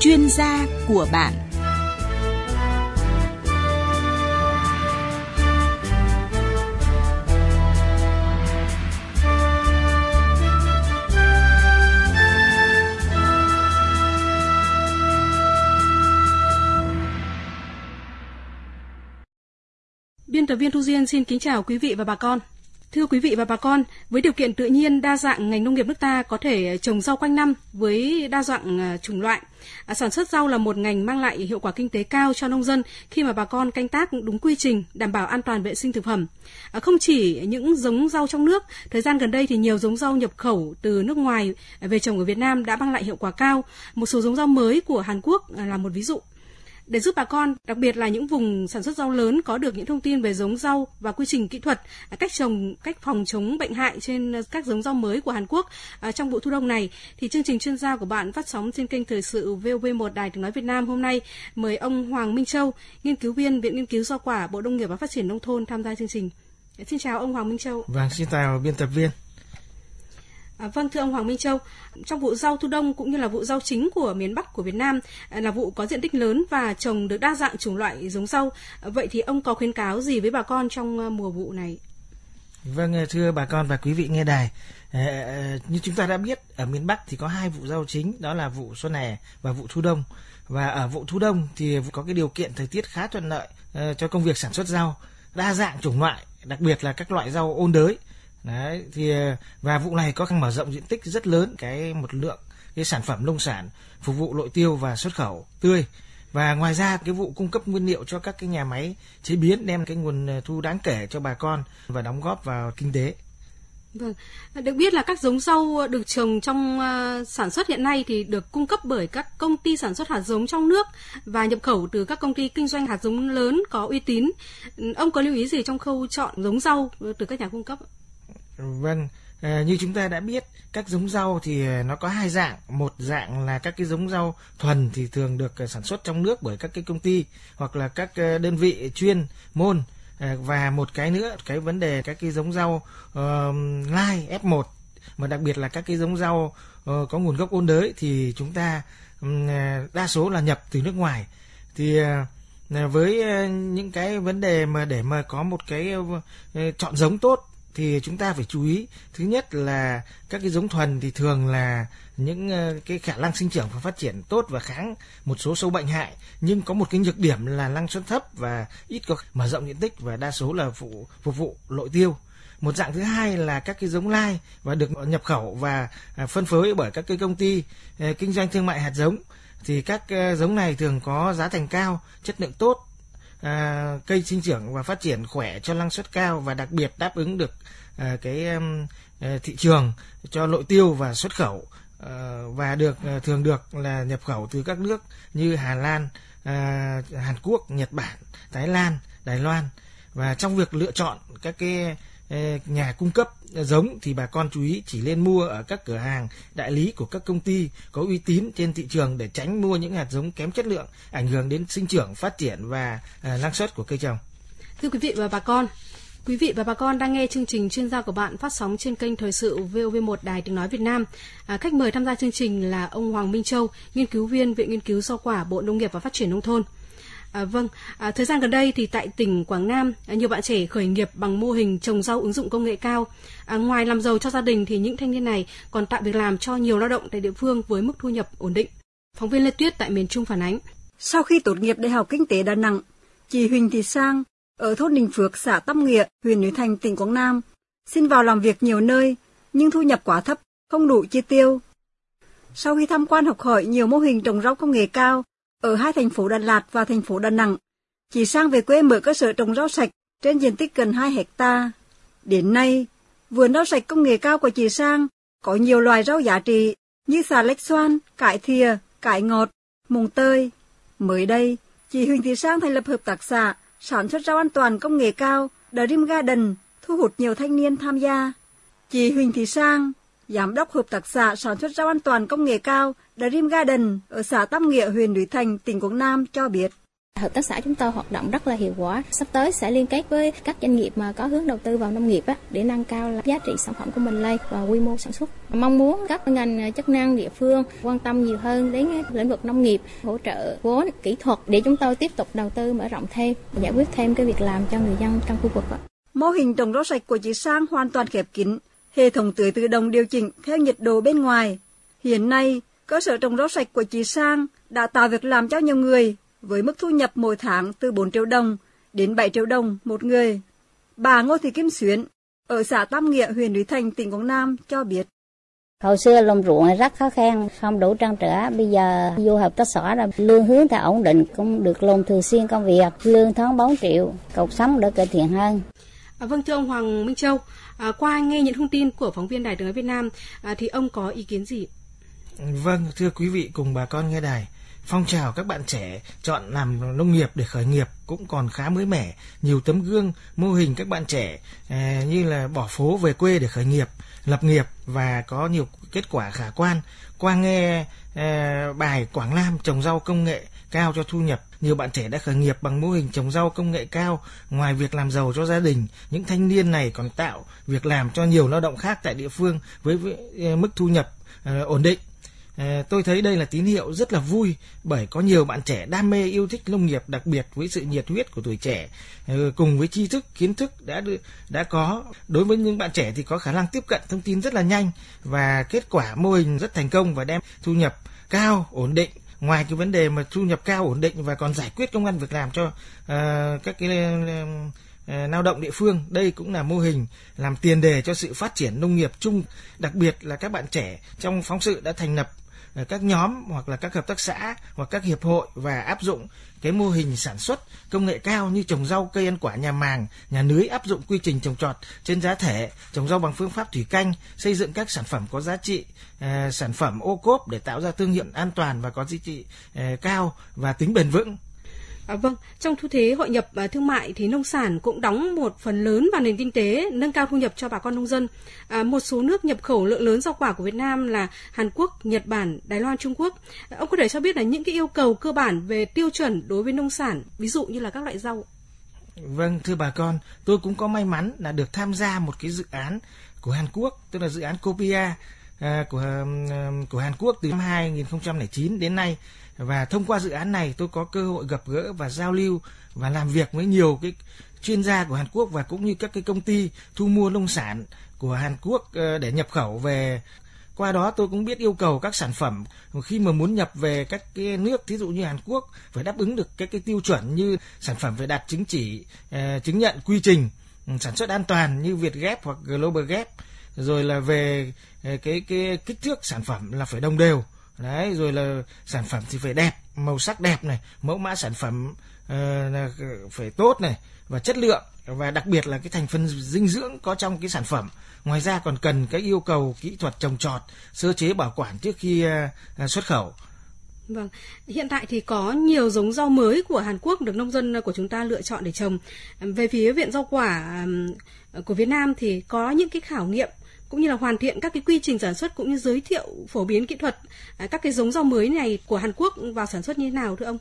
chuyên gia của bạn Biên tập viên Thu Duyên xin kính chào quý vị và bà con. Thưa quý vị và bà con, với điều kiện tự nhiên đa dạng ngành nông nghiệp nước ta có thể trồng rau quanh năm với đa dạng à, chủng loại. À, sản xuất rau là một ngành mang lại hiệu quả kinh tế cao cho nông dân khi mà bà con canh tác đúng quy trình, đảm bảo an toàn vệ sinh thực phẩm. À, không chỉ những giống rau trong nước, thời gian gần đây thì nhiều giống rau nhập khẩu từ nước ngoài về trồng ở Việt Nam đã mang lại hiệu quả cao. Một số giống rau mới của Hàn Quốc là một ví dụ để giúp bà con, đặc biệt là những vùng sản xuất rau lớn có được những thông tin về giống rau và quy trình kỹ thuật, à, cách trồng, cách phòng chống bệnh hại trên à, các giống rau mới của Hàn Quốc à, trong vụ thu đông này, thì chương trình chuyên gia của bạn phát sóng trên kênh thời sự VOV1 Đài Tiếng nói Việt Nam hôm nay mời ông Hoàng Minh Châu, nghiên cứu viên Viện Nghiên cứu Rau quả Bộ Nông nghiệp và Phát triển nông thôn tham gia chương trình. Xin chào ông Hoàng Minh Châu. Vâng, xin chào biên tập viên. À, vâng thưa ông Hoàng Minh Châu, trong vụ rau thu đông cũng như là vụ rau chính của miền Bắc của Việt Nam à, là vụ có diện tích lớn và trồng được đa dạng chủng loại giống rau. À, vậy thì ông có khuyến cáo gì với bà con trong à, mùa vụ này? Vâng à, thưa bà con và quý vị nghe đài, à, như chúng ta đã biết ở miền Bắc thì có hai vụ rau chính đó là vụ xuân hè và vụ thu đông. Và ở vụ thu đông thì có cái điều kiện thời tiết khá thuận lợi uh, cho công việc sản xuất rau, đa dạng chủng loại, đặc biệt là các loại rau ôn đới đấy thì ờ, và vụ này có khả mở rộng diện tích rất lớn cái một lượng cái sản phẩm nông sản phục vụ nội tiêu và xuất khẩu tươi và ngoài ra cái vụ cung cấp nguyên liệu cho các cái nhà máy chế biến đem cái nguồn ờ, thu đáng kể cho bà con và đóng góp vào kinh tế. Vâng, ờ, được biết là các giống rau được trồng trong sản xuất hiện nay thì được cung cấp bởi các công ty sản xuất hạt giống trong nước và nhập khẩu từ các công ty kinh doanh hạt giống lớn có uy tín. Ông có lưu ý gì trong khâu chọn giống rau từ các nhà cung cấp? Vâng, à, như chúng ta đã biết, các giống rau thì à, nó có hai dạng. Một dạng là các cái giống rau thuần thì thường được à, sản xuất trong nước bởi các cái công ty hoặc là các à, đơn vị chuyên môn. À, và một cái nữa, cái vấn đề các cái giống rau uh, lai F1 mà đặc biệt là các cái giống rau uh, có nguồn gốc ôn đới thì chúng ta um, đa số là nhập từ nước ngoài. Thì uh, với những cái vấn đề mà để mà có một cái ờ, chọn giống tốt thì chúng ta phải chú ý. Thứ nhất là các cái giống thuần thì thường là những ờ, cái khả năng sinh trưởng và phát triển tốt và kháng một số sâu bệnh hại. Nhưng có một cái nhược điểm là năng suất thấp và ít có mở rộng diện tích và đa số là phụ, phục vụ nội tiêu. Một dạng thứ hai là các cái giống lai và được nhập khẩu và à, phân phối bởi các cái công ty ờ, kinh doanh thương mại hạt giống. Thì các ờ, giống này thường có giá thành cao, chất lượng tốt à, cây sinh trưởng và phát triển khỏe cho năng suất cao và đặc biệt đáp ứng được à, cái um, à, thị trường cho nội tiêu và xuất khẩu à, và được à, thường được là nhập khẩu từ các nước như Hà Lan, à, Hàn Quốc, Nhật Bản, Thái Lan, Đài Loan. Và trong việc lựa chọn các cái nhà cung cấp giống thì bà con chú ý chỉ nên mua ở các cửa hàng đại lý của các công ty có uy tín trên thị trường để tránh mua những hạt giống kém chất lượng ảnh hưởng đến sinh trưởng phát triển và à, năng suất của cây trồng thưa quý vị và bà con Quý vị và bà con đang nghe chương trình chuyên gia của bạn phát sóng trên kênh Thời sự VOV1 Đài Tiếng Nói Việt Nam. À, khách mời tham gia chương trình là ông Hoàng Minh Châu, nghiên cứu viên Viện Nghiên cứu Rau quả Bộ Nông nghiệp và Phát triển Nông thôn. À, vâng, à, thời gian gần đây thì tại tỉnh Quảng Nam, à, nhiều bạn trẻ khởi nghiệp bằng mô hình trồng rau ứng dụng công nghệ cao. À, ngoài làm giàu cho gia đình thì những thanh niên này còn tạo việc làm cho nhiều lao động tại địa phương với mức thu nhập ổn định. Phóng viên Lê Tuyết tại miền Trung phản ánh. Sau khi tốt nghiệp Đại học Kinh tế Đà Nẵng, chị Huỳnh Thị Sang ở thôn Đình Phước, xã Tâm Nghĩa, huyện Núi Thành, tỉnh Quảng Nam, xin vào làm việc nhiều nơi, nhưng thu nhập quá thấp, không đủ chi tiêu. Sau khi tham quan học hỏi nhiều mô hình trồng rau công nghệ cao, ở hai thành phố Đà Lạt và thành phố Đà Nẵng. Chị Sang về quê mở cơ sở trồng rau sạch trên diện tích gần 2 hecta. Đến nay, vườn rau sạch công nghệ cao của chị Sang có nhiều loài rau giá trị như xà lách xoan, cải thìa, cải ngọt, mùng tơi. Mới đây, chị Huỳnh Thị Sang thành lập hợp tác xã sản xuất rau an toàn công nghệ cao Dream Garden thu hút nhiều thanh niên tham gia. Chị Huỳnh Thị Sang, giám đốc hợp tác xã sản xuất rau an toàn công nghệ cao Dream Garden ở xã Tam Nghĩa, huyện Núi Thành, tỉnh Quảng Nam cho biết. Hợp tác xã chúng tôi hoạt động rất là hiệu quả. Sắp tới sẽ liên kết với các doanh nghiệp mà có hướng đầu tư vào nông nghiệp á, để nâng cao giá trị sản phẩm của mình lên và quy mô sản xuất. Mong muốn các ngành chức năng địa phương quan tâm nhiều hơn đến lĩnh vực nông nghiệp, hỗ trợ vốn, kỹ thuật để chúng tôi tiếp tục đầu tư mở rộng thêm, giải quyết thêm cái việc làm cho người dân trong khu vực. Á. Mô hình trồng rau sạch của chị Sang hoàn toàn khép kín, hệ thống tưới tự động điều chỉnh theo nhiệt độ bên ngoài. Hiện nay, cơ sở trồng rau sạch của chị Sang đã tạo việc làm cho nhiều người với mức thu nhập mỗi tháng từ 4 triệu đồng đến 7 triệu đồng một người. Bà Ngô Thị Kim Xuyến ở xã Tam Nghĩa, huyện Núi Thành, tỉnh Quảng Nam cho biết. Hồi xưa làm ruộng rất khó khăn, không đủ trang trở. Bây giờ vô hợp tác xã là lương hướng theo ổn định, cũng được làm thường xuyên công việc, lương tháng 4 triệu, cuộc sống đỡ cải thiện hơn. À, vâng thưa ông Hoàng Minh Châu, à, qua nghe những thông tin của phóng viên Đài Tiếng nói Việt Nam à, thì ông có ý kiến gì? Vâng, thưa quý vị cùng bà con nghe đài, phong trào các bạn trẻ chọn làm nông nghiệp để khởi nghiệp cũng còn khá mới mẻ nhiều tấm gương mô hình các bạn trẻ à, như là bỏ phố về quê để khởi nghiệp lập nghiệp và có nhiều kết quả khả quan qua nghe à, bài quảng nam trồng rau công nghệ cao cho thu nhập nhiều bạn trẻ đã khởi nghiệp bằng mô hình trồng rau công nghệ cao ngoài việc làm giàu cho gia đình những thanh niên này còn tạo việc làm cho nhiều lao động khác tại địa phương với, với ờ, mức thu nhập ờ, ổn định. Ờ, tôi thấy đây là tín hiệu rất là vui bởi có nhiều bạn trẻ đam mê yêu thích nông nghiệp đặc biệt với sự nhiệt huyết của tuổi trẻ. Cùng với tri thức kiến thức đã đã có đối với những bạn trẻ thì có khả năng tiếp cận thông tin rất là nhanh và kết quả mô hình rất thành công và đem thu nhập cao ổn định ngoài cái vấn đề mà thu nhập cao ổn định và còn giải quyết công an việc làm cho uh, các cái uh, lao động địa phương đây cũng là mô hình làm tiền đề cho sự phát triển nông nghiệp chung. Đặc biệt là các bạn trẻ trong phóng sự đã thành lập Ờ, các nhóm hoặc là các hợp tác xã hoặc các hiệp hội và áp dụng cái mô hình sản xuất công nghệ cao như trồng rau cây ăn quả nhà màng, nhà lưới áp dụng quy trình trồng trọt trên giá thể, trồng rau bằng phương pháp thủy canh, xây dựng các sản phẩm có giá trị, ờ, sản phẩm ô cốp để tạo ra thương hiệu an toàn và có giá trị ờ, cao và tính bền vững. À, vâng, trong thu thế hội nhập à, thương mại thì nông sản cũng đóng một phần lớn vào nền kinh tế, nâng cao thu nhập cho bà con nông dân. À, một số nước nhập khẩu lượng lớn rau quả của Việt Nam là Hàn Quốc, Nhật Bản, Đài Loan, Trung Quốc. À, ông có thể cho biết là những cái yêu cầu cơ bản về tiêu chuẩn đối với nông sản, ví dụ như là các loại rau. Vâng, thưa bà con, tôi cũng có may mắn là được tham gia một cái dự án của Hàn Quốc, tức là dự án Copia À, của của Hàn Quốc từ năm 2009 đến nay. Và thông qua dự án này, tôi có cơ hội gặp gỡ và giao lưu và làm việc với nhiều cái chuyên gia của Hàn Quốc và cũng như các cái công ty thu mua nông sản của Hàn Quốc ờ, để nhập khẩu về. Qua đó tôi cũng biết yêu cầu các sản phẩm. Khi mà muốn nhập về các cái nước, thí dụ như Hàn Quốc, phải đáp ứng được các cái tiêu chuẩn như sản phẩm phải đạt chứng chỉ ờ, chứng nhận quy trình sản xuất an toàn như Việt Gap hoặc Global Gap rồi là về ờ, cái cái kích thước sản phẩm là phải đồng đều. Đấy rồi là sản phẩm thì phải đẹp màu sắc đẹp này mẫu mã sản phẩm uh, phải tốt này và chất lượng. Và đặc biệt là cái thành phần dinh dưỡng có trong cái sản phẩm. Ngoài ra còn cần cái yêu cầu kỹ thuật trồng trọt sơ chế bảo quản trước khi uh, xuất khẩu. Vâng, hiện tại thì có nhiều giống rau mới của Hàn Quốc được nông dân của chúng ta lựa chọn để trồng. Về phía viện rau quả của Việt Nam thì có những cái khảo nghiệm cũng như là hoàn thiện các cái quy trình sản xuất cũng như giới thiệu phổ biến kỹ thuật à, các cái giống rau mới này của Hàn Quốc vào sản xuất như thế nào thưa ông?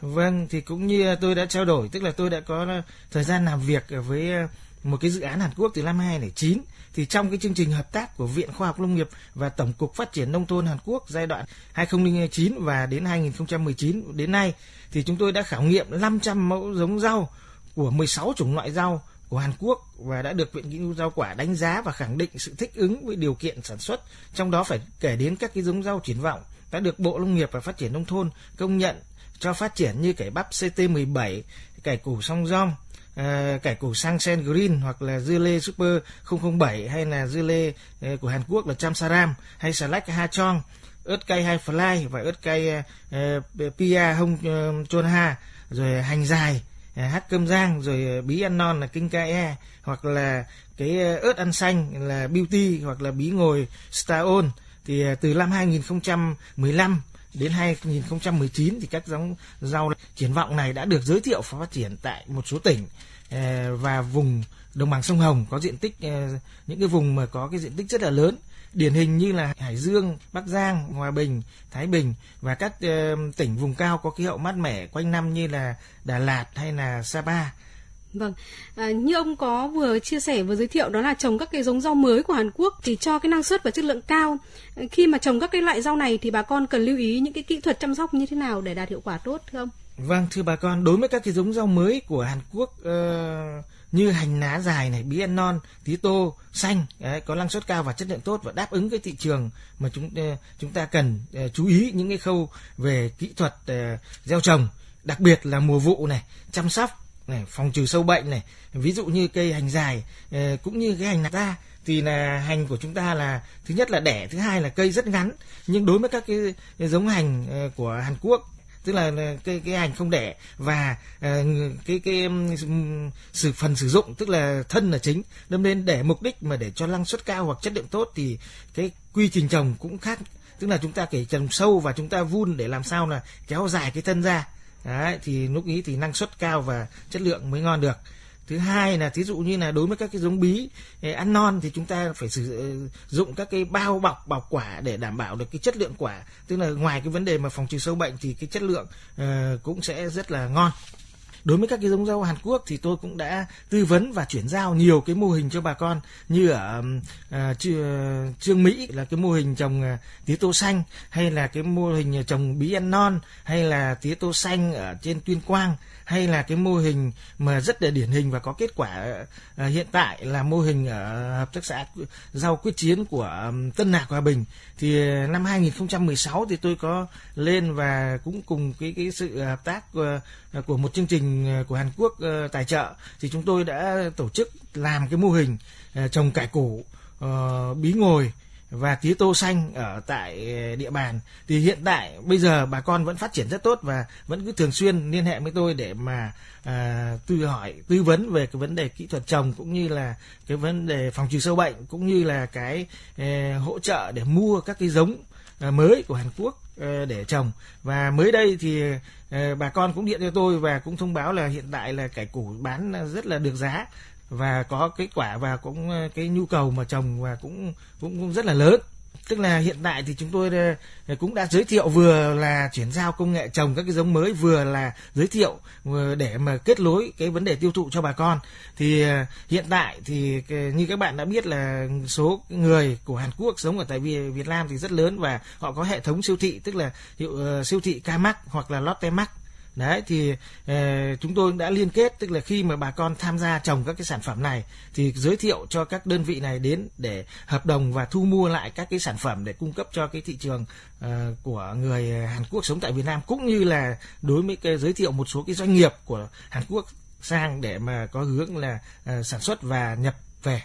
Vâng, thì cũng như tôi đã trao đổi, tức là tôi đã có à, thời gian làm việc với à, một cái dự án Hàn Quốc từ năm 2009 thì trong cái chương trình hợp tác của Viện Khoa học Nông nghiệp và Tổng cục Phát triển Nông thôn Hàn Quốc giai đoạn 2009 và đến 2019 đến nay thì chúng tôi đã khảo nghiệm 500 mẫu giống rau của 16 chủng loại rau của Hàn Quốc và đã được Viện Nghiên cứu rau quả đánh giá và khẳng định sự thích ứng với điều kiện sản xuất, trong đó phải kể đến các cái giống rau triển vọng đã được Bộ Nông nghiệp và Phát triển nông thôn công nhận cho phát triển như cải bắp CT17, cải củ song rong, ờ, cải củ sang sen green hoặc là dưa lê super 007 hay là dưa lê ờ, của Hàn Quốc là chamsaram hay xà lách ha chong ớt cay hai fly và ớt cay uh, pia hông uh, chôn ha rồi hành dài. Ờ, hát cơm rang, rồi ờ, bí ăn non là kinh ca e hoặc là cái ờ, ớt ăn xanh là beauty, hoặc là bí ngồi staon thì từ năm 2015 đến 2019 thì các giống rau triển vọng này đã được giới thiệu và phát triển tại một số tỉnh và vùng đồng bằng sông Hồng có diện tích những cái vùng mà có cái diện tích rất là lớn điển hình như là Hải Dương, Bắc Giang, Hòa Bình, Thái Bình và các uh, tỉnh vùng cao có khí hậu mát mẻ quanh năm như là Đà Lạt hay là Sapa. Vâng, à, như ông có vừa chia sẻ vừa giới thiệu đó là trồng các cái giống rau mới của Hàn Quốc thì cho cái năng suất và chất lượng cao. Khi mà trồng các cái loại rau này thì bà con cần lưu ý những cái kỹ thuật chăm sóc như thế nào để đạt hiệu quả tốt thưa ông? Vâng, thưa bà con, đối với các cái giống rau mới của Hàn Quốc uh, như hành lá dài này, bí ăn non, tí tô, xanh đấy, có năng suất cao và chất lượng tốt và đáp ứng cái thị trường mà chúng ờ, chúng ta cần ờ, chú ý những cái khâu về kỹ thuật ờ, gieo trồng, đặc biệt là mùa vụ này, chăm sóc này, phòng trừ sâu bệnh này, ví dụ như cây hành dài cũng như cái hành lá ra thì là hành của chúng ta là thứ nhất là đẻ, thứ hai là cây rất ngắn, nhưng đối với các cái giống hành của Hàn Quốc tức là cái cái ảnh không đẻ và uh, cái cái sự phần sử dụng tức là thân là chính. Đâm nên để mục đích mà để cho năng suất cao hoặc chất lượng tốt thì cái quy trình trồng cũng khác. Tức là chúng ta kể trồng sâu và chúng ta vun để làm sao là kéo dài cái thân ra. Đấy, thì lúc ý thì năng suất cao và chất lượng mới ngon được thứ hai là thí dụ như là đối với các cái giống bí eh, ăn non thì chúng ta phải sử eh, dụng các cái bao bọc bọc quả để đảm bảo được cái chất lượng quả. Tức là ngoài cái vấn đề mà phòng trừ sâu bệnh thì cái chất lượng ờ, cũng sẽ rất là ngon đối với các cái giống rau Hàn Quốc thì tôi cũng đã tư vấn và chuyển giao nhiều cái mô hình cho bà con. Như ở uh, Trương Mỹ là cái mô hình trồng uh, tía tô xanh hay là cái mô hình ờ, trồng bí ăn non hay là tía tô xanh ở trên Tuyên Quang hay là cái mô hình mà rất là điển hình và có kết quả uh, hiện tại là mô hình ở hợp tác xã rau quyết chiến của um, Tân Lạc Hòa Bình. Thì năm 2016 thì tôi có lên và cũng cùng cái cái sự hợp tác Ờ, của một chương trình ờ, của Hàn Quốc ờ, tài trợ thì chúng tôi đã tổ chức làm cái mô hình trồng cải củ bí ngồi và tía tô xanh ở tại địa bàn. Thì hiện tại bây giờ bà con vẫn phát triển rất tốt và vẫn cứ thường xuyên liên hệ với tôi để mà à, tư hỏi tư vấn về cái vấn đề kỹ thuật trồng cũng như là cái vấn đề phòng trừ sâu bệnh cũng như là cái eh, hỗ trợ để mua các cái giống À, mới của Hàn Quốc à, để trồng. Và mới đây thì à, bà con cũng điện cho tôi và cũng thông báo là hiện tại là cải củ bán rất là được giá và có kết quả và cũng cái nhu cầu mà trồng và cũng cũng, cũng rất là lớn tức là hiện tại thì chúng tôi ờ, ờ, cũng đã giới thiệu vừa là chuyển giao công nghệ trồng các cái giống mới, vừa là giới thiệu để mà kết nối cái vấn đề tiêu thụ cho bà con. Thì ờ, hiện tại thì như các bạn đã biết là số người của Hàn Quốc sống ở tại Việt Nam thì rất lớn và họ có hệ thống siêu thị, tức là hiệu siêu thị Kmart hoặc là Lotte Mart đấy thì uh, chúng tôi đã liên kết tức là khi mà bà con tham gia trồng các cái sản phẩm này thì giới thiệu cho các đơn vị này đến để hợp đồng và thu mua lại các cái sản phẩm để cung cấp cho cái thị trường uh, của người Hàn Quốc sống tại Việt Nam cũng như là đối với cái giới thiệu một số cái doanh nghiệp của Hàn Quốc sang để mà có hướng là uh, sản xuất và nhập về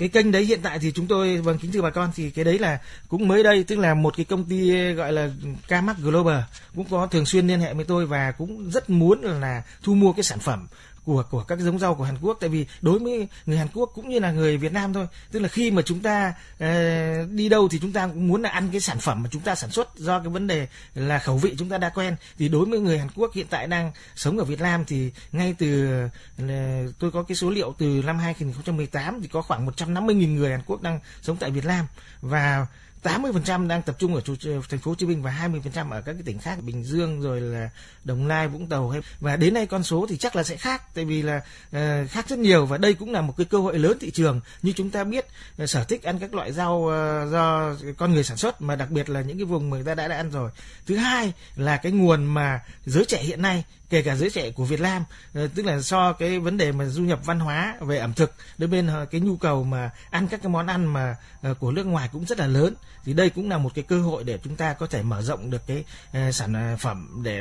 cái kênh đấy hiện tại thì chúng tôi vâng kính thưa bà con, thì cái đấy là cũng mới đây, tức là một cái công ty ờ, gọi là Kmax Global, cũng có thường xuyên liên hệ với tôi và cũng rất muốn là thu mua cái sản phẩm của của các giống rau của Hàn Quốc. Tại vì đối với người Hàn Quốc cũng như là người Việt Nam thôi. Tức là khi mà chúng ta uh, đi đâu thì chúng ta cũng muốn là ăn cái sản phẩm mà chúng ta sản xuất do cái vấn đề là khẩu vị chúng ta đã quen. Thì đối với người Hàn Quốc hiện tại đang sống ở Việt Nam thì ngay từ uh, tôi có cái số liệu từ năm 2018 thì có khoảng 150.000 người Hàn Quốc đang sống tại Việt Nam. Và 80% đang tập trung ở thành phố Hồ Chí Minh và 20% ở các cái tỉnh khác Bình Dương rồi là Đồng Nai, Vũng Tàu và đến nay con số thì chắc là sẽ khác tại vì là uh, khác rất nhiều và đây cũng là một cái cơ hội lớn thị trường như chúng ta biết uh, sở thích ăn các loại rau uh, do con người sản xuất mà đặc biệt là những cái vùng mà người ta đã, đã ăn rồi. Thứ hai là cái nguồn mà giới trẻ hiện nay kể cả giới trẻ của Việt Nam ờ, tức là so cái vấn đề mà du nhập văn hóa về ẩm thực đối bên ờ, cái nhu cầu mà ăn các cái món ăn mà ờ, của nước ngoài cũng rất là lớn, thì đây cũng là một cái cơ hội để chúng ta có thể mở rộng được cái sản phẩm để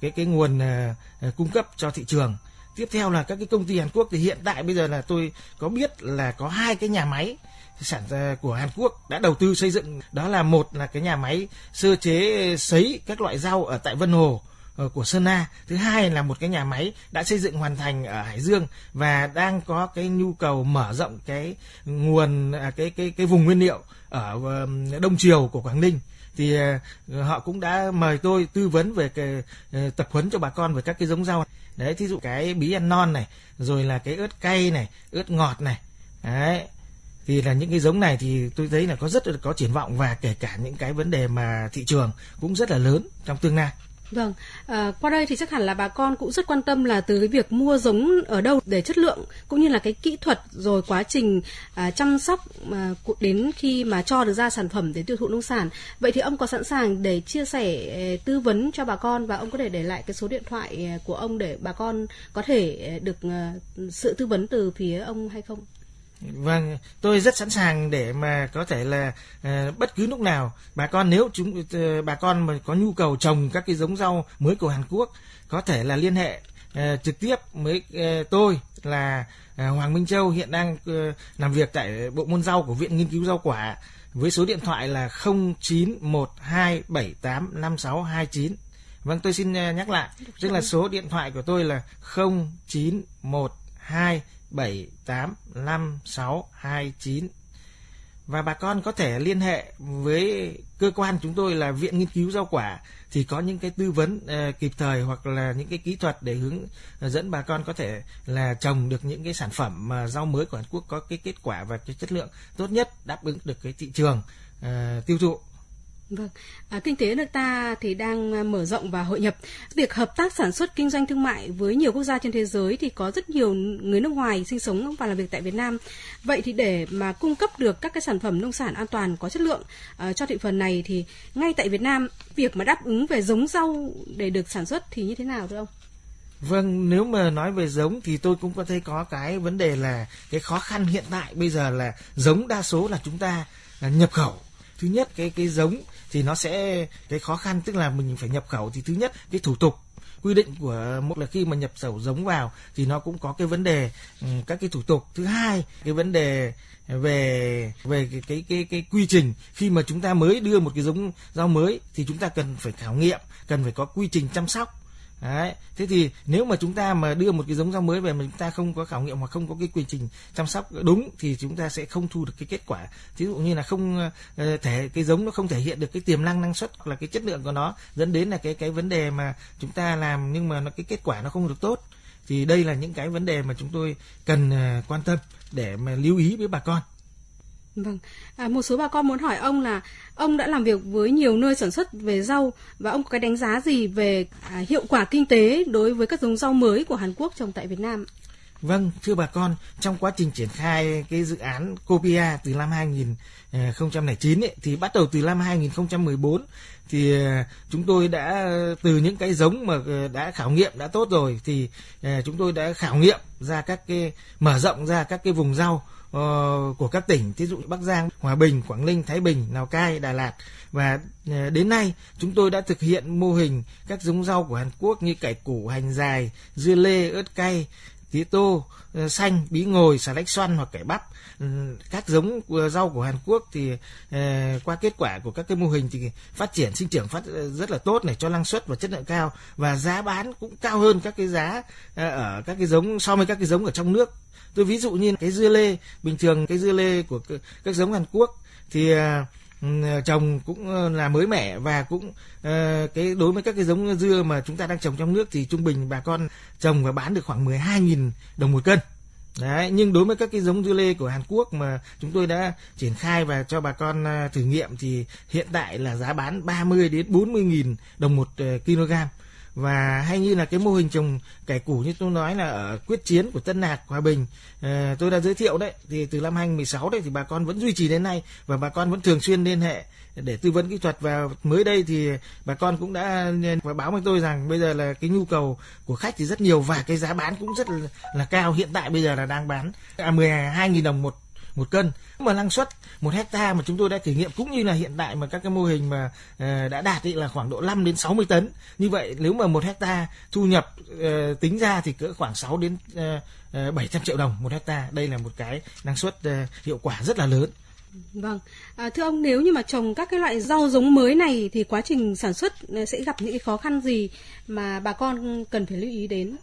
cái cái nguồn cung cấp cho thị trường. Tiếp theo là các cái công ty Hàn Quốc thì hiện tại bây giờ là tôi có biết là có hai cái nhà máy sản của Hàn Quốc đã đầu tư xây dựng. Đó là một là cái nhà máy sơ chế sấy các loại rau ở tại Vân Hồ Ờ, của Sơn Na thứ hai là một cái nhà máy đã xây dựng hoàn thành ở Hải Dương và đang có cái nhu cầu mở rộng cái nguồn à, cái cái cái vùng nguyên liệu ở đông triều của Quảng Ninh. Thì ờ, họ cũng đã mời tôi tư vấn về cái ờ, tập huấn cho bà con về các cái giống rau. Đấy, thí dụ cái bí ăn non này, rồi là cái ớt cay này, ớt ngọt này. Đấy, thì là những cái giống này thì tôi thấy là có rất là có triển vọng và kể cả những cái vấn đề mà thị trường cũng rất là lớn trong tương lai. Vâng, à, qua đây thì chắc hẳn là bà con cũng rất quan tâm là từ cái việc mua giống ở đâu để chất lượng cũng như là cái kỹ thuật rồi quá trình à, chăm sóc à, đến khi mà cho được ra sản phẩm để tiêu thụ nông sản. Vậy thì ông có sẵn sàng để chia sẻ ờ, tư vấn cho bà con và ông có thể để lại cái số điện thoại ờ, của ông để bà con có thể được sự tư vấn từ phía ông hay không? Vâng, tôi rất sẵn sàng để mà có thể là uh, bất cứ lúc nào bà con nếu chúng uh, bà con mà có nhu cầu trồng các cái giống rau mới của Hàn Quốc có thể là liên hệ uh, trực tiếp với uh, tôi là uh, Hoàng Minh Châu hiện đang uh, làm việc tại bộ môn rau của Viện Nghiên cứu rau quả với số điện thoại là 0912785629. Vâng, tôi xin uh, nhắc lại, tức là số điện thoại của tôi là 0912 785629 và bà con có thể liên hệ với cơ quan chúng tôi là Viện Nghiên cứu Rau quả thì có những cái tư vấn uh, kịp thời hoặc là những cái kỹ thuật để hướng ờ, dẫn bà con có thể là trồng được những cái sản phẩm mà rau mới của Hàn Quốc có cái kết quả và cái chất lượng tốt nhất đáp ứng được cái thị trường uh, tiêu thụ. Vâng, à, kinh tế nước ta thì đang à, mở rộng và hội nhập. Việc hợp tác sản xuất kinh doanh thương mại với nhiều quốc gia trên thế giới thì có rất nhiều người nước ngoài sinh sống và làm việc tại Việt Nam. Vậy thì để mà cung cấp được các cái sản phẩm nông sản an toàn có chất lượng à, cho thị phần này thì ngay tại Việt Nam việc mà đáp ứng về giống rau để được sản xuất thì như thế nào thưa ông? Vâng, nếu mà nói về giống thì tôi cũng có thấy có cái vấn đề là cái khó khăn hiện tại bây giờ là giống đa số là chúng ta à, nhập khẩu thứ nhất cái cái giống thì nó sẽ cái khó khăn tức là mình phải nhập khẩu thì thứ nhất cái thủ tục quy định của một là khi mà nhập khẩu giống vào thì nó cũng có cái vấn đề ừ, các cái thủ tục. Thứ hai cái vấn đề về về cái, cái cái cái quy trình. Khi mà chúng ta mới đưa một cái giống rau mới thì chúng ta cần phải khảo nghiệm cần phải có quy trình chăm sóc. Đấy. Thế thì nếu mà chúng ta mà đưa một cái giống rau mới về mà chúng ta không có khảo nghiệm hoặc không có cái quy trình chăm sóc đúng thì chúng ta sẽ không thu được cái kết quả. thí dụ như là không ờ, thể, cái giống nó không thể hiện được cái tiềm năng năng suất hoặc là cái chất lượng của nó, dẫn đến là cái cái vấn đề mà chúng ta làm nhưng mà nó, cái kết quả nó không được tốt. Thì đây là những cái vấn đề mà chúng tôi cần ờ, quan tâm để mà lưu ý với bà con. Vâng, à, một số bà con muốn hỏi ông là ông đã làm việc với nhiều nơi sản xuất về rau và ông có cái đánh giá gì về à, hiệu quả kinh tế đối với các giống rau mới của Hàn Quốc trồng tại Việt Nam? Vâng, thưa bà con, trong quá trình triển khai cái dự án Copia từ năm 2009 ờ, ấy, thì bắt đầu từ năm 2014 thì ờ, chúng tôi đã từ những cái giống mà ờ, đã khảo nghiệm đã tốt rồi thì chúng tôi đã khảo nghiệm ra các cái mở rộng ra các cái vùng rau Ờ, của các tỉnh ví dụ Bắc Giang, Hòa Bình, Quảng Ninh, Thái Bình, Lào Cai, Đà Lạt và ờ, đến nay chúng tôi đã thực hiện mô hình các giống rau của Hàn Quốc như cải củ, hành dài, dưa lê, ớt cay, tía tô, ờ, xanh, bí ngồi, xà lách xoăn hoặc cải bắp. Ừ, các giống ờ, rau của Hàn Quốc thì ờ, qua kết quả của các cái mô hình thì phát triển, sinh trưởng phát ờ, rất là tốt này, cho năng suất và chất lượng cao và giá bán cũng cao hơn các cái giá ở các cái giống, so với các cái giống ở trong nước tôi ví dụ như cái dưa lê, bình thường cái dưa lê của các giống Hàn Quốc thì ừ, trồng cũng là mới mẻ và cũng cái đối với các cái giống dưa mà chúng ta đang trồng trong nước thì trung bình bà con trồng và bán được khoảng 12.000 đồng một cân. Đấy, nhưng đối với các cái giống dưa lê của Hàn Quốc mà chúng tôi đã triển khai và cho bà con à, thử nghiệm thì hiện tại là giá bán 30 đến 40 nghìn đồng một ờ, kg và hay như là cái mô hình trồng cải củ như tôi nói là ở quyết chiến của Tân Lạc Hòa Bình à, tôi đã giới thiệu đấy thì từ năm 2016 đấy thì bà con vẫn duy trì đến nay và bà con vẫn thường xuyên liên hệ để tư vấn kỹ thuật. Và mới đây thì bà con cũng đã báo với tôi rằng bây giờ là cái nhu cầu của khách thì rất nhiều và cái giá bán cũng rất là, là cao. Hiện tại bây giờ là đang bán à, 12.000 đồng một một cân. Mà năng suất một hecta mà chúng tôi đã thử nghiệm cũng như là hiện tại mà các cái mô hình mà uh, đã đạt thì là khoảng độ 5 đến 60 tấn. Như vậy nếu mà một hecta thu nhập uh, tính ra thì cỡ khoảng 6 đến uh, 700 triệu đồng một hecta đây là một cái năng suất uh, hiệu quả rất là lớn. Vâng, à, thưa ông nếu như mà trồng các cái loại rau giống mới này thì quá trình sản xuất sẽ gặp những cái khó khăn gì mà bà con cần phải lưu ý đến?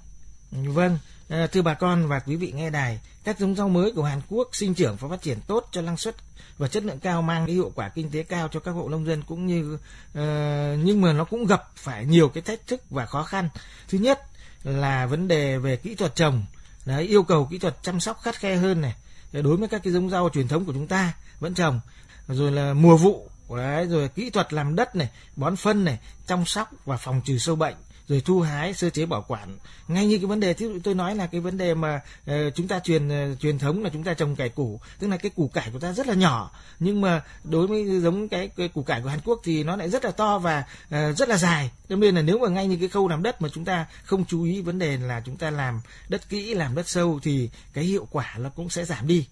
Vâng, À, thưa bà con và quý vị nghe đài, các giống rau mới của Hàn Quốc sinh trưởng và phát triển tốt cho năng suất và chất lượng cao mang cái hiệu quả kinh tế cao cho các hộ nông dân cũng như uh, nhưng mà nó cũng gặp phải nhiều cái thách thức và khó khăn. Thứ nhất là vấn đề về kỹ thuật trồng. Đấy yêu cầu kỹ thuật chăm sóc khắt khe hơn này. Đối với các cái giống rau truyền thống của chúng ta vẫn trồng. Rồi là mùa vụ đấy rồi kỹ thuật làm đất này bón phân này chăm sóc và phòng trừ sâu bệnh rồi thu hái sơ chế bảo quản. Ngay như cái vấn đề tôi nói là cái vấn đề mà uh, chúng ta truyền uh, truyền thống là chúng ta trồng cải củ tức là cái củ cải của ta rất là nhỏ nhưng mà đối với giống cái, cái củ cải của Hàn Quốc thì nó lại rất là to và uh, rất là dài. Cho nên là nếu mà ngay như cái khâu làm đất mà chúng ta không chú ý vấn đề là chúng ta làm đất kỹ làm đất sâu thì cái hiệu quả nó cũng sẽ giảm đi.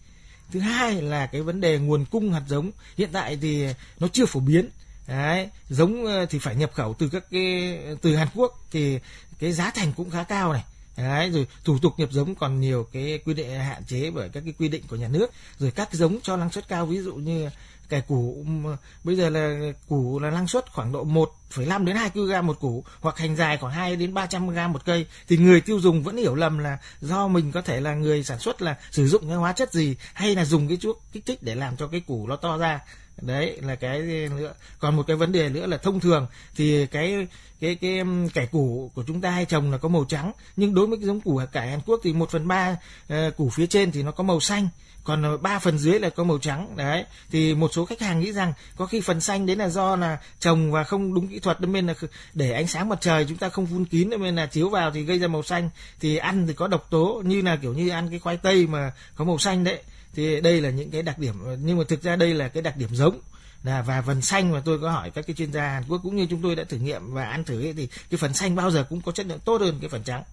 Thứ hai là cái vấn đề nguồn cung hạt giống hiện tại thì nó chưa phổ biến. Đấy, giống ờ, thì phải nhập khẩu từ các cái từ Hàn Quốc thì cái giá thành cũng khá cao này. Đấy, rồi thủ tục nhập giống còn nhiều cái quy định hạn chế bởi các cái quy định của nhà nước. Rồi các giống cho năng suất cao ví dụ như cải củ um, bây giờ là củ là năng suất khoảng độ 1,5 đến 2 kg một củ hoặc hành dài khoảng 2 đến 300 g một cây. Thì người tiêu dùng vẫn hiểu lầm là do mình có thể là người sản xuất là sử dụng cái hóa chất gì hay là dùng cái chuốc kích thích để làm cho cái củ nó to ra đấy là cái nữa. Còn một cái vấn đề nữa là thông thường thì cái cái cái cải củ của chúng ta hay trồng là có màu trắng. Nhưng đối với cái giống củ cải Hàn Quốc thì một phần ba uh, củ phía trên thì nó có màu xanh còn ờ, ba phần dưới là có màu trắng. Đấy thì một số khách hàng nghĩ rằng có khi phần xanh đấy là do là trồng và không đúng kỹ thuật nên là để ánh sáng mặt trời chúng ta không phun kín nên là chiếu vào thì gây ra màu xanh. Thì ăn thì có độc tố như là kiểu như ăn cái khoai tây mà có màu xanh đấy thì đây là những cái đặc điểm nhưng mà thực ra đây là cái đặc điểm giống. Là và phần xanh mà tôi có hỏi các cái chuyên gia Hàn Quốc cũng như chúng tôi đã thử nghiệm và ăn thử ấy, thì cái phần xanh bao giờ cũng có chất lượng tốt hơn cái phần trắng.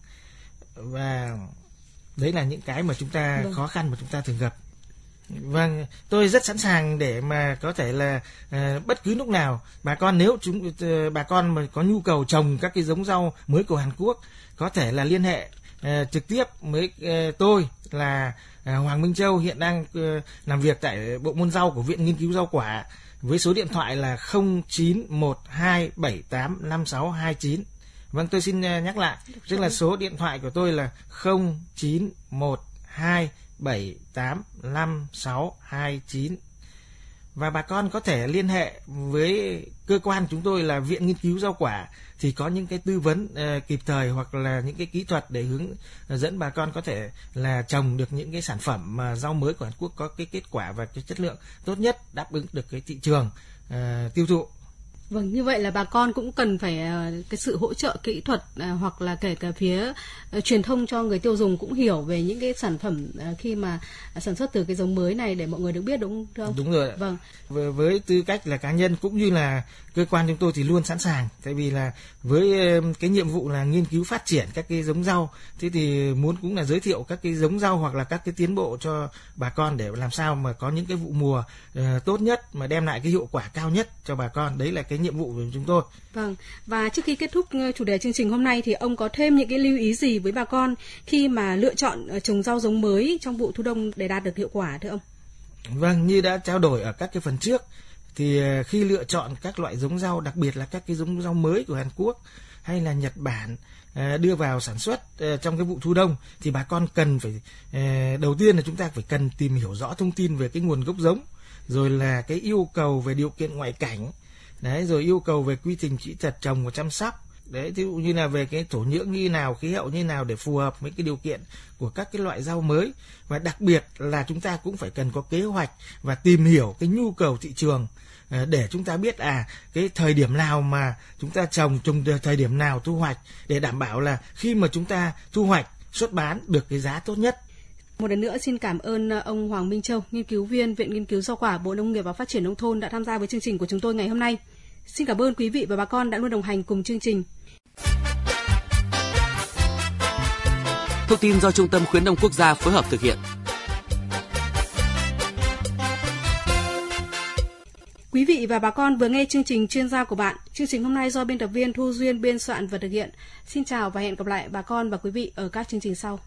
Và đấy là những cái mà chúng ta vâng. khó khăn mà chúng ta thường gặp. Vâng tôi rất sẵn sàng để mà có thể là uh, bất cứ lúc nào bà con nếu chúng uh, bà con mà có nhu cầu trồng các cái giống rau mới của Hàn Quốc có thể là liên hệ Ờ, trực tiếp với ờ, tôi là ờ, Hoàng Minh Châu hiện đang làm việc tại bộ môn rau của Viện Nghiên cứu rau quả với số điện thoại là 0912785629. Vâng tôi xin nhắc lại, tức là số điện thoại của tôi là 0912 785629 và bà con có thể liên hệ với cơ quan chúng tôi là viện nghiên cứu rau quả thì có những cái tư vấn uh, kịp thời hoặc là những cái kỹ thuật để hướng ờ, dẫn bà con có thể là trồng được những cái sản phẩm mà rau mới của Hàn Quốc có cái kết quả và cái chất lượng tốt nhất đáp ứng được cái thị trường uh, tiêu thụ. Vâng, như vậy là bà con cũng cần phải uh, cái sự hỗ trợ kỹ thuật uh, hoặc là kể cả phía uh, truyền thông cho người tiêu dùng cũng hiểu về những cái sản phẩm khi mà sản xuất từ cái giống mới này để mọi người được biết đúng không? Đúng rồi. Vâng. Với, với tư cách là cá nhân cũng như là cơ quan chúng tôi thì luôn sẵn sàng, tại vì là với cái nhiệm vụ là nghiên cứu phát triển các cái giống rau, thế thì muốn cũng là giới thiệu các cái giống rau hoặc là các cái tiến bộ cho bà con để làm sao mà có những cái vụ mùa tốt nhất mà đem lại cái hiệu quả cao nhất cho bà con. Đấy là cái nhiệm vụ của chúng tôi. Vâng, và trước khi kết thúc ờ, chủ đề chương trình hôm nay thì ông có thêm những cái lưu ý gì với bà con khi mà lựa chọn ờ, trồng rau giống mới trong vụ thu đông để đạt được hiệu quả thưa ông? Vâng, như đã trao đổi ở các cái phần trước thì ờ, khi lựa chọn các loại giống rau đặc biệt là các cái giống rau mới của Hàn Quốc hay là Nhật Bản đưa vào sản xuất trong cái vụ thu đông thì bà con cần phải đầu tiên là chúng ta phải cần tìm hiểu rõ thông tin về cái nguồn gốc giống rồi là cái yêu cầu về điều kiện ngoại cảnh đấy, rồi yêu cầu về quy trình kỹ thuật trồng và chăm sóc. Đấy ví dụ như là về cái thổ nhưỡng như nào, khí hậu như nào để phù hợp với cái điều kiện của các cái loại rau mới. Và đặc biệt là chúng ta cũng phải cần có kế hoạch và tìm hiểu cái nhu cầu thị trường ờ, để chúng ta biết à cái thời điểm nào mà chúng ta trồng trồng thời điểm nào thu hoạch, để đảm bảo là khi mà chúng ta thu hoạch, xuất bán được cái giá tốt nhất một lần nữa xin cảm ơn ờ, ông Hoàng Minh Châu, nghiên cứu viên Viện Nghiên cứu Rau quả Bộ Nông nghiệp và Phát triển Nông thôn đã tham gia với chương trình của chúng tôi ngày hôm nay. Xin cảm ơn quý vị và bà con đã luôn đồng hành cùng chương trình. Thông tin do Trung tâm Khuyến nông Quốc gia phối hợp thực hiện. Quý vị và bà con vừa nghe chương trình chuyên gia của bạn. Chương trình hôm nay do biên tập viên Thu Duyên biên soạn và thực hiện. Xin chào và hẹn gặp lại bà con và quý vị ở các chương trình sau.